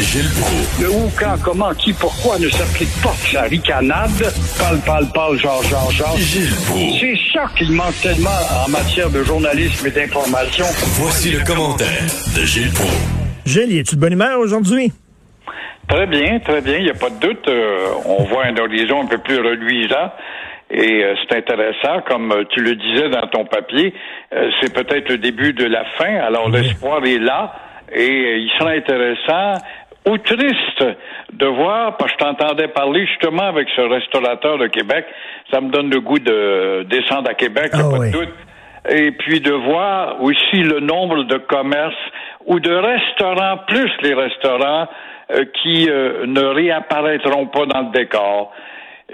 Gilles Proulx. Le où, quand, comment, qui, pourquoi ne s'applique pas sa ricanade? Parle, parle, parle, genre, genre, genre. Gilles Proulx. C'est ça qu'il manque tellement en matière de journalisme et d'information. Voici le commentaire de Gilles Proulx. Gilles, es-tu de bonne humeur aujourd'hui? Très bien, très bien, il n'y a pas de doute. Euh, on voit un horizon un peu plus reluisant. Et euh, c'est intéressant, comme euh, tu le disais dans ton papier, euh, c'est peut-être le début de la fin. Alors l'espoir est là et euh, il sera intéressant ou triste de voir, parce que je t'entendais parler justement avec ce restaurateur de Québec, ça me donne le goût de descendre à Québec, Ah pas oui. de doute. Et puis de voir aussi le nombre de commerces ou de restaurants, plus les restaurants, euh, qui euh, ne réapparaîtront pas dans le décor.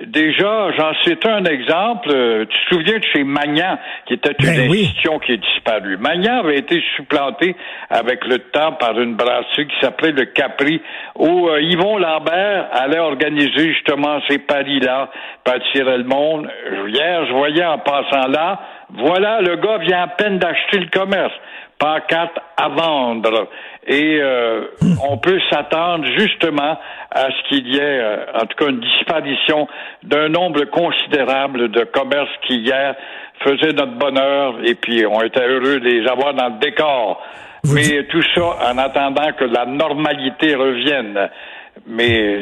Déjà, j'en cite un exemple. Euh, Tu te souviens de chez Magnan, qui était une Ben oui. qui est disparue. Magnan avait été supplanté avec le temps par une brasserie qui s'appelait le Capri, où euh, Yvon Lambert allait organiser justement ces paris-là, pour attirer le monde. Hier, je voyais en passant là, voilà, le gars vient à peine d'acheter le commerce pancarte à vendre. Et euh, on peut s'attendre justement à ce qu'il y ait, euh, en tout cas, une disparition d'un nombre considérable de commerces qui hier faisaient notre bonheur et puis on était heureux de les avoir dans le décor. Vous Mais tout ça en attendant que la normalité revienne. Mais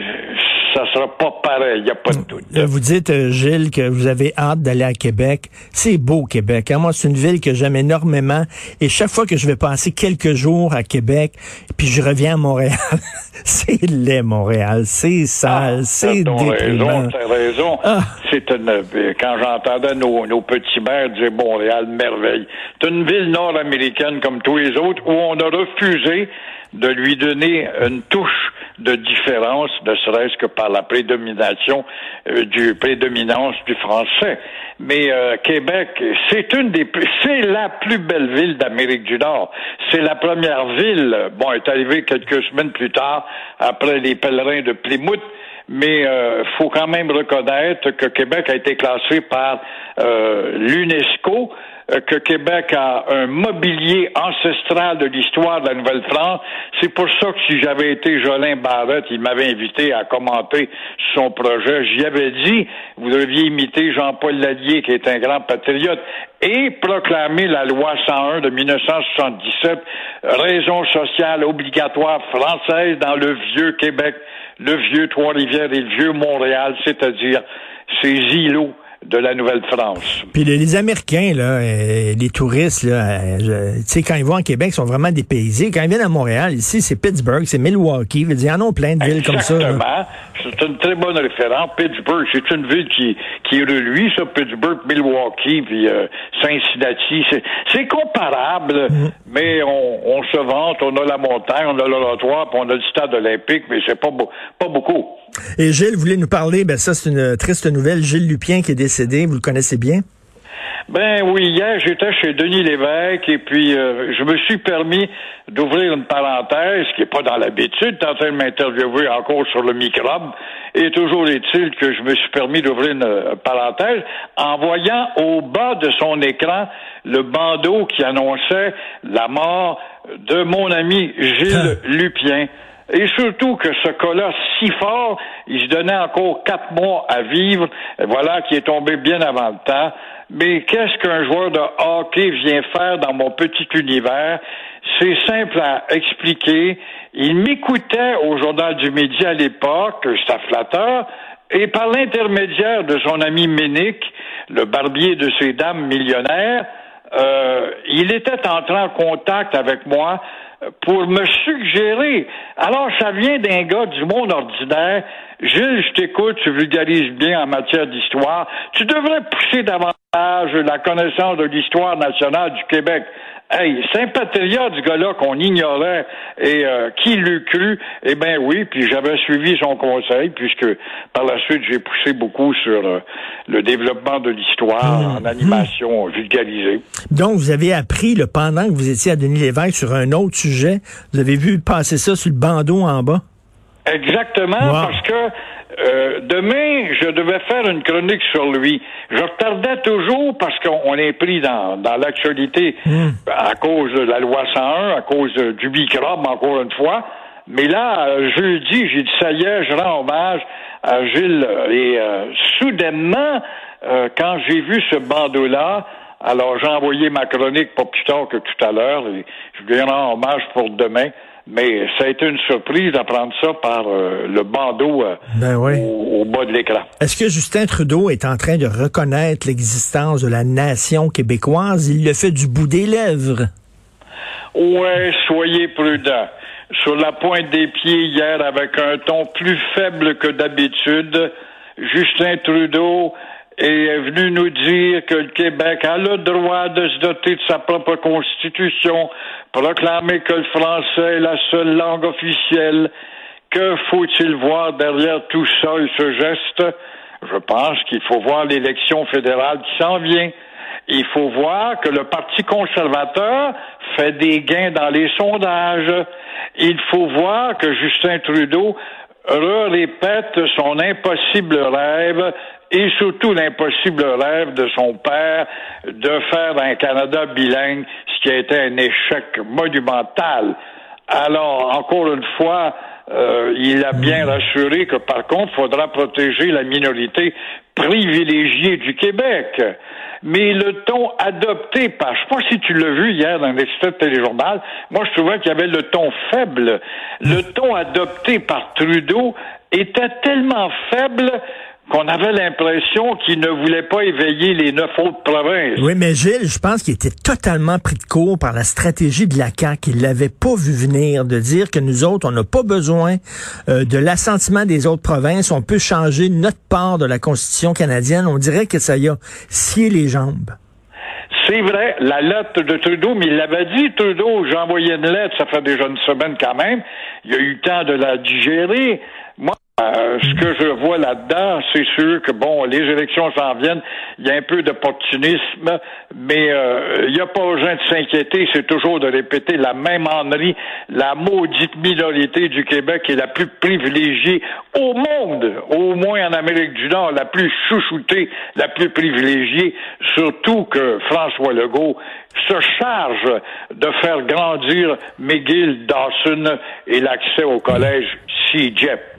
ça sera pas pareil, il n'y a pas de doute. Euh, Vous dites, euh, Gilles, que vous avez hâte d'aller à Québec. C'est beau, Québec. hein. Moi, c'est une ville que j'aime énormément. Et chaque fois que je vais passer quelques jours à Québec, puis je reviens à Montréal, c'est laid, Montréal. C'est sale, Ah, c'est t'as déprimant. raison, t'as raison. Ah. C'est une, euh, quand j'entendais nos, nos petits maires dire Montréal, merveille. C'est une ville nord-américaine comme tous les autres où on a refusé de lui donner une touche de différence, ne serait-ce que par la prédomination euh, du prédominance du français. Mais euh, Québec, c'est une des c'est la plus belle ville d'Amérique du Nord. C'est la première ville. Bon, est arrivée quelques semaines plus tard après les pèlerins de Plymouth mais euh, faut quand même reconnaître que Québec a été classé par euh, l'UNESCO, que Québec a un mobilier ancestral de l'histoire de la Nouvelle-France. C'est pour ça que si j'avais été Jolin Barrette, il m'avait invité à commenter son projet. J'y avais dit, vous deviez imiter Jean-Paul Lallier, qui est un grand patriote, et proclamer la loi 101 de 1977, raison sociale obligatoire française dans le vieux Québec le vieux Trois-Rivières et le vieux Montréal, c'est-à-dire ces îlots de la Nouvelle-France. Puis les, les Américains, là, euh, les touristes, là, euh, tu sais, quand ils vont en Québec, ils sont vraiment dépaysés. Quand ils viennent à Montréal, ici, c'est Pittsburgh, c'est Milwaukee. Je veux dire, il y en a plein de villes comme ça. Exactement. C'est une très bonne référence. Pittsburgh, c'est une ville qui, qui est reluie, ça. Pittsburgh, Milwaukee, puis euh, Cincinnati. C'est, comparable, Mm-hmm. mais on, on se vante. On a la montagne, on a l'oratoire, puis on a le stade olympique, mais c'est pas, pas beaucoup. Et Gilles voulait nous parler, ben ça, c'est une triste nouvelle. Gilles Lupien qui est décédé, vous le connaissez bien? Ben oui, hier j'étais chez Denis Lévesque et puis euh, je me suis permis d'ouvrir une parenthèse qui est pas dans l'habitude, en train de m'interviewer encore sur le microbe. Et toujours est-il que je me suis permis d'ouvrir une euh, parenthèse en voyant au bas de son écran le bandeau qui annonçait la mort de mon ami Gilles Lupien. Et surtout que ce cas-là, si fort, il se donnait encore quatre mois à vivre, voilà, qui est tombé bien avant le temps. Mais qu'est-ce qu'un joueur de hockey vient faire dans mon petit univers? C'est simple à expliquer. Il m'écoutait au Journal du Midi à l'époque, c'est flatteur, et par l'intermédiaire de son ami Ménic, le barbier de ces dames millionnaires, euh, il était entré en contact avec moi pour me suggérer. Alors, ça vient d'un gars du monde ordinaire. Gilles, je t'écoute, tu vulgarises bien en matière d'histoire. Tu devrais pousser davantage la connaissance de l'histoire nationale du Québec. Hey, patriote, ce gars-là, qu'on ignorait et euh, qui l'eût cru? Eh bien oui, puis j'avais suivi son conseil, puisque par la suite, j'ai poussé beaucoup sur euh, le développement de l'histoire Mmh. en animation vulgarisée. Donc, vous avez appris, le pendant que vous étiez à Denis Lévesque sur un autre sujet, vous avez vu passer ça sur le bandeau en bas? Exactement, Wow. parce que euh, demain, je devais faire une chronique sur lui. Je retardais toujours parce qu'on est pris dans, dans l'actualité à cause de la loi 101, à cause du microbe, encore une fois. Mais là, jeudi, j'ai dit, ça y est, je rends hommage à Gilles. Et euh, soudainement, euh, quand j'ai vu ce bandeau-là, alors j'ai envoyé ma chronique pas plus tard que tout à l'heure et je lui rends hommage pour demain. Mais ça a été une surprise d'apprendre ça par euh, le bandeau euh, Ben oui. au, au bas de l'écran. Est-ce que Justin Trudeau est en train de reconnaître l'existence de la nation québécoise? Il le fait du bout des lèvres. Ouais, soyez prudents. Sur la pointe des pieds hier, avec un ton plus faible que d'habitude, Justin Trudeau est venu nous dire que le Québec a le droit de se doter de sa propre constitution, proclamer que le français est la seule langue officielle. Que faut-il voir derrière tout ça et ce geste? Je pense qu'il faut voir l'élection fédérale qui s'en vient. Il faut voir que le Parti conservateur fait des gains dans les sondages. Il faut voir que Justin Trudeau répète son impossible rêve et surtout l'impossible rêve de son père de faire un Canada bilingue, ce qui a été un échec monumental. Alors, encore une fois, euh, il a bien rassuré que par contre, il faudra protéger la minorité privilégiée du Québec. Mais le ton adopté par, je sais pas si tu l'as vu hier dans l'extrait de téléjournal, moi je trouvais qu'il y avait le ton faible. Le ton adopté par Trudeau était tellement faible qu'on avait l'impression qu'il ne voulait pas éveiller les neuf autres provinces. Oui, mais Gilles, je pense qu'il était totalement pris de court par la stratégie de la CAQ. Il l'avait pas vu venir de dire que nous autres, on n'a pas besoin euh, de l'assentiment des autres provinces. On peut changer notre part de la Constitution canadienne. On dirait que ça y a scié les jambes. C'est vrai, la lettre de Trudeau, mais il l'avait dit, Trudeau, j'ai envoyé une lettre, ça fait déjà une semaine quand même. Il a eu le temps de la digérer. Moi, euh, ce que je vois là-dedans, c'est sûr que, bon, les élections s'en viennent, il y a un peu d'opportunisme, mais euh, il n'y a pas besoin de s'inquiéter, c'est toujours de répéter la même ennerie, la maudite minorité du Québec est la plus privilégiée au monde, au moins en Amérique du Nord, la plus chouchoutée, la plus privilégiée, surtout que François Legault se charge de faire grandir McGill, Dawson et l'accès au collège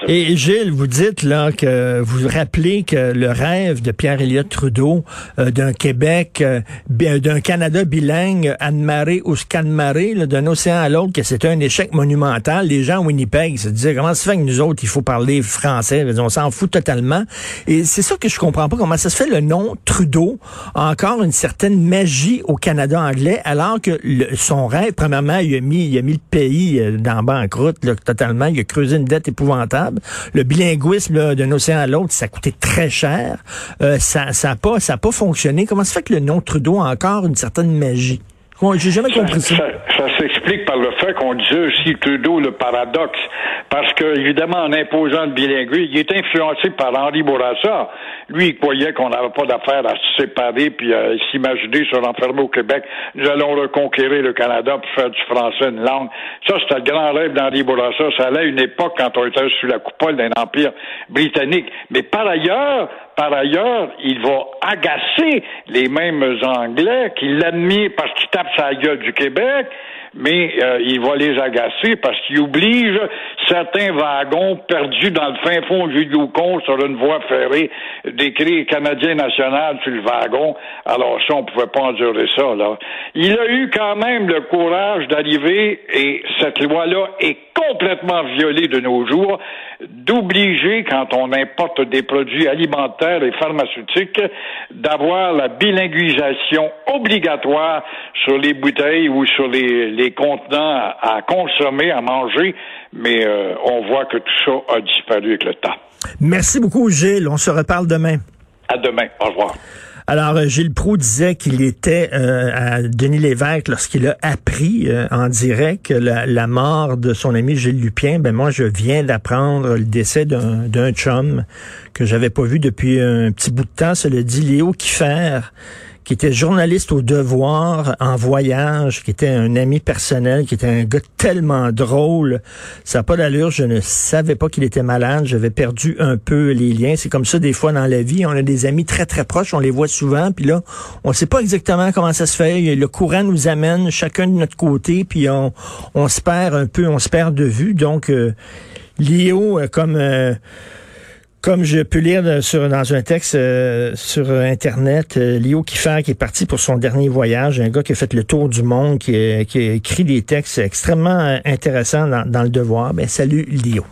Et Gilles, vous dites là que vous rappelez que le rêve de Pierre Elliott Trudeau euh, d'un Québec, euh, d'un Canada bilingue, Anne-Marie ou Scanmaré, d'un océan à l'autre, que c'était un échec monumental. Les gens à Winnipeg se disaient comment ça fait que nous autres, il faut parler français, on s'en fout totalement. Et c'est ça que je comprends pas, comment ça se fait le nom Trudeau a encore une certaine magie au Canada anglais, alors que son rêve, premièrement, il a mis, il a mis le pays euh, dans la banqueroute là, totalement, il a creusé une dette Le bilinguisme d'un océan à l'autre, ça coûté très cher. Euh, ça ça a pas ça a pas fonctionné. Comment ça fait que le nom Trudeau a encore une certaine magie? Moi, J'ai jamais compris ça. Ça, ça s'explique par le fait qu'on disait aussi Trudeau le paradoxe. Parce que, évidemment, en imposant le bilinguisme, il est influencé par Henri Bourassa. Lui, il croyait qu'on n'avait pas d'affaire à se séparer puis à s'imaginer se renfermer au Québec. Nous allons reconquérir le Canada pour faire du français une langue. Ça, c'était le grand rêve d'Henri Bourassa. Ça allait à une époque quand on était sous la coupole d'un empire britannique. Mais par ailleurs, par ailleurs, il va agacer les mêmes Anglais qui l'admirent parce qu'ils tapent sa gueule du Québec, mais euh, il va les agacer parce qu'il oblige certains wagons perdus dans le fin fond du Yukon sur une voie ferrée d'écrire Canadien national sur le wagon. Alors ça, on pouvait pas endurer ça, là. Il a eu quand même le courage d'arriver, et cette loi-là est complètement violée de nos jours, d'obliger, quand on importe des produits alimentaires et pharmaceutiques, d'avoir la bilinguisation obligatoire sur les bouteilles ou sur les, les contenants à, à consommer, à manger, mais euh, on voit que tout ça a disparu avec le temps. Merci beaucoup, Gilles. On se reparle demain. À demain. Au revoir. Alors, euh, Gilles Proux disait qu'il était euh, à Denis Lévesque lorsqu'il a appris euh, en direct la, la, mort de son ami Gilles Lupien. Ben moi, je viens d'apprendre le décès d'un chum que j'avais pas vu depuis un petit bout de temps. le dit Léo Kiffer qui était journaliste au devoir en voyage, qui était un ami personnel, qui était un gars tellement drôle. Ça n'a pas d'allure. Je ne savais pas qu'il était malade. J'avais perdu un peu les liens. C'est comme ça des fois dans la vie. On a des amis très, très proches. On les voit souvent. Puis là, on ne sait pas exactement comment ça se fait. Le courant nous amène chacun de notre côté. Puis on, on se perd un peu, on se perd de vue. Donc, euh, Léo, euh, comme... Euh, comme je peux lire sur, dans un texte euh, sur Internet, euh, Léo Kiffer qui est parti pour son dernier voyage, un gars qui a fait le tour du monde, qui, qui a écrit des textes extrêmement intéressants dans, dans le devoir. Ben, salut Léo.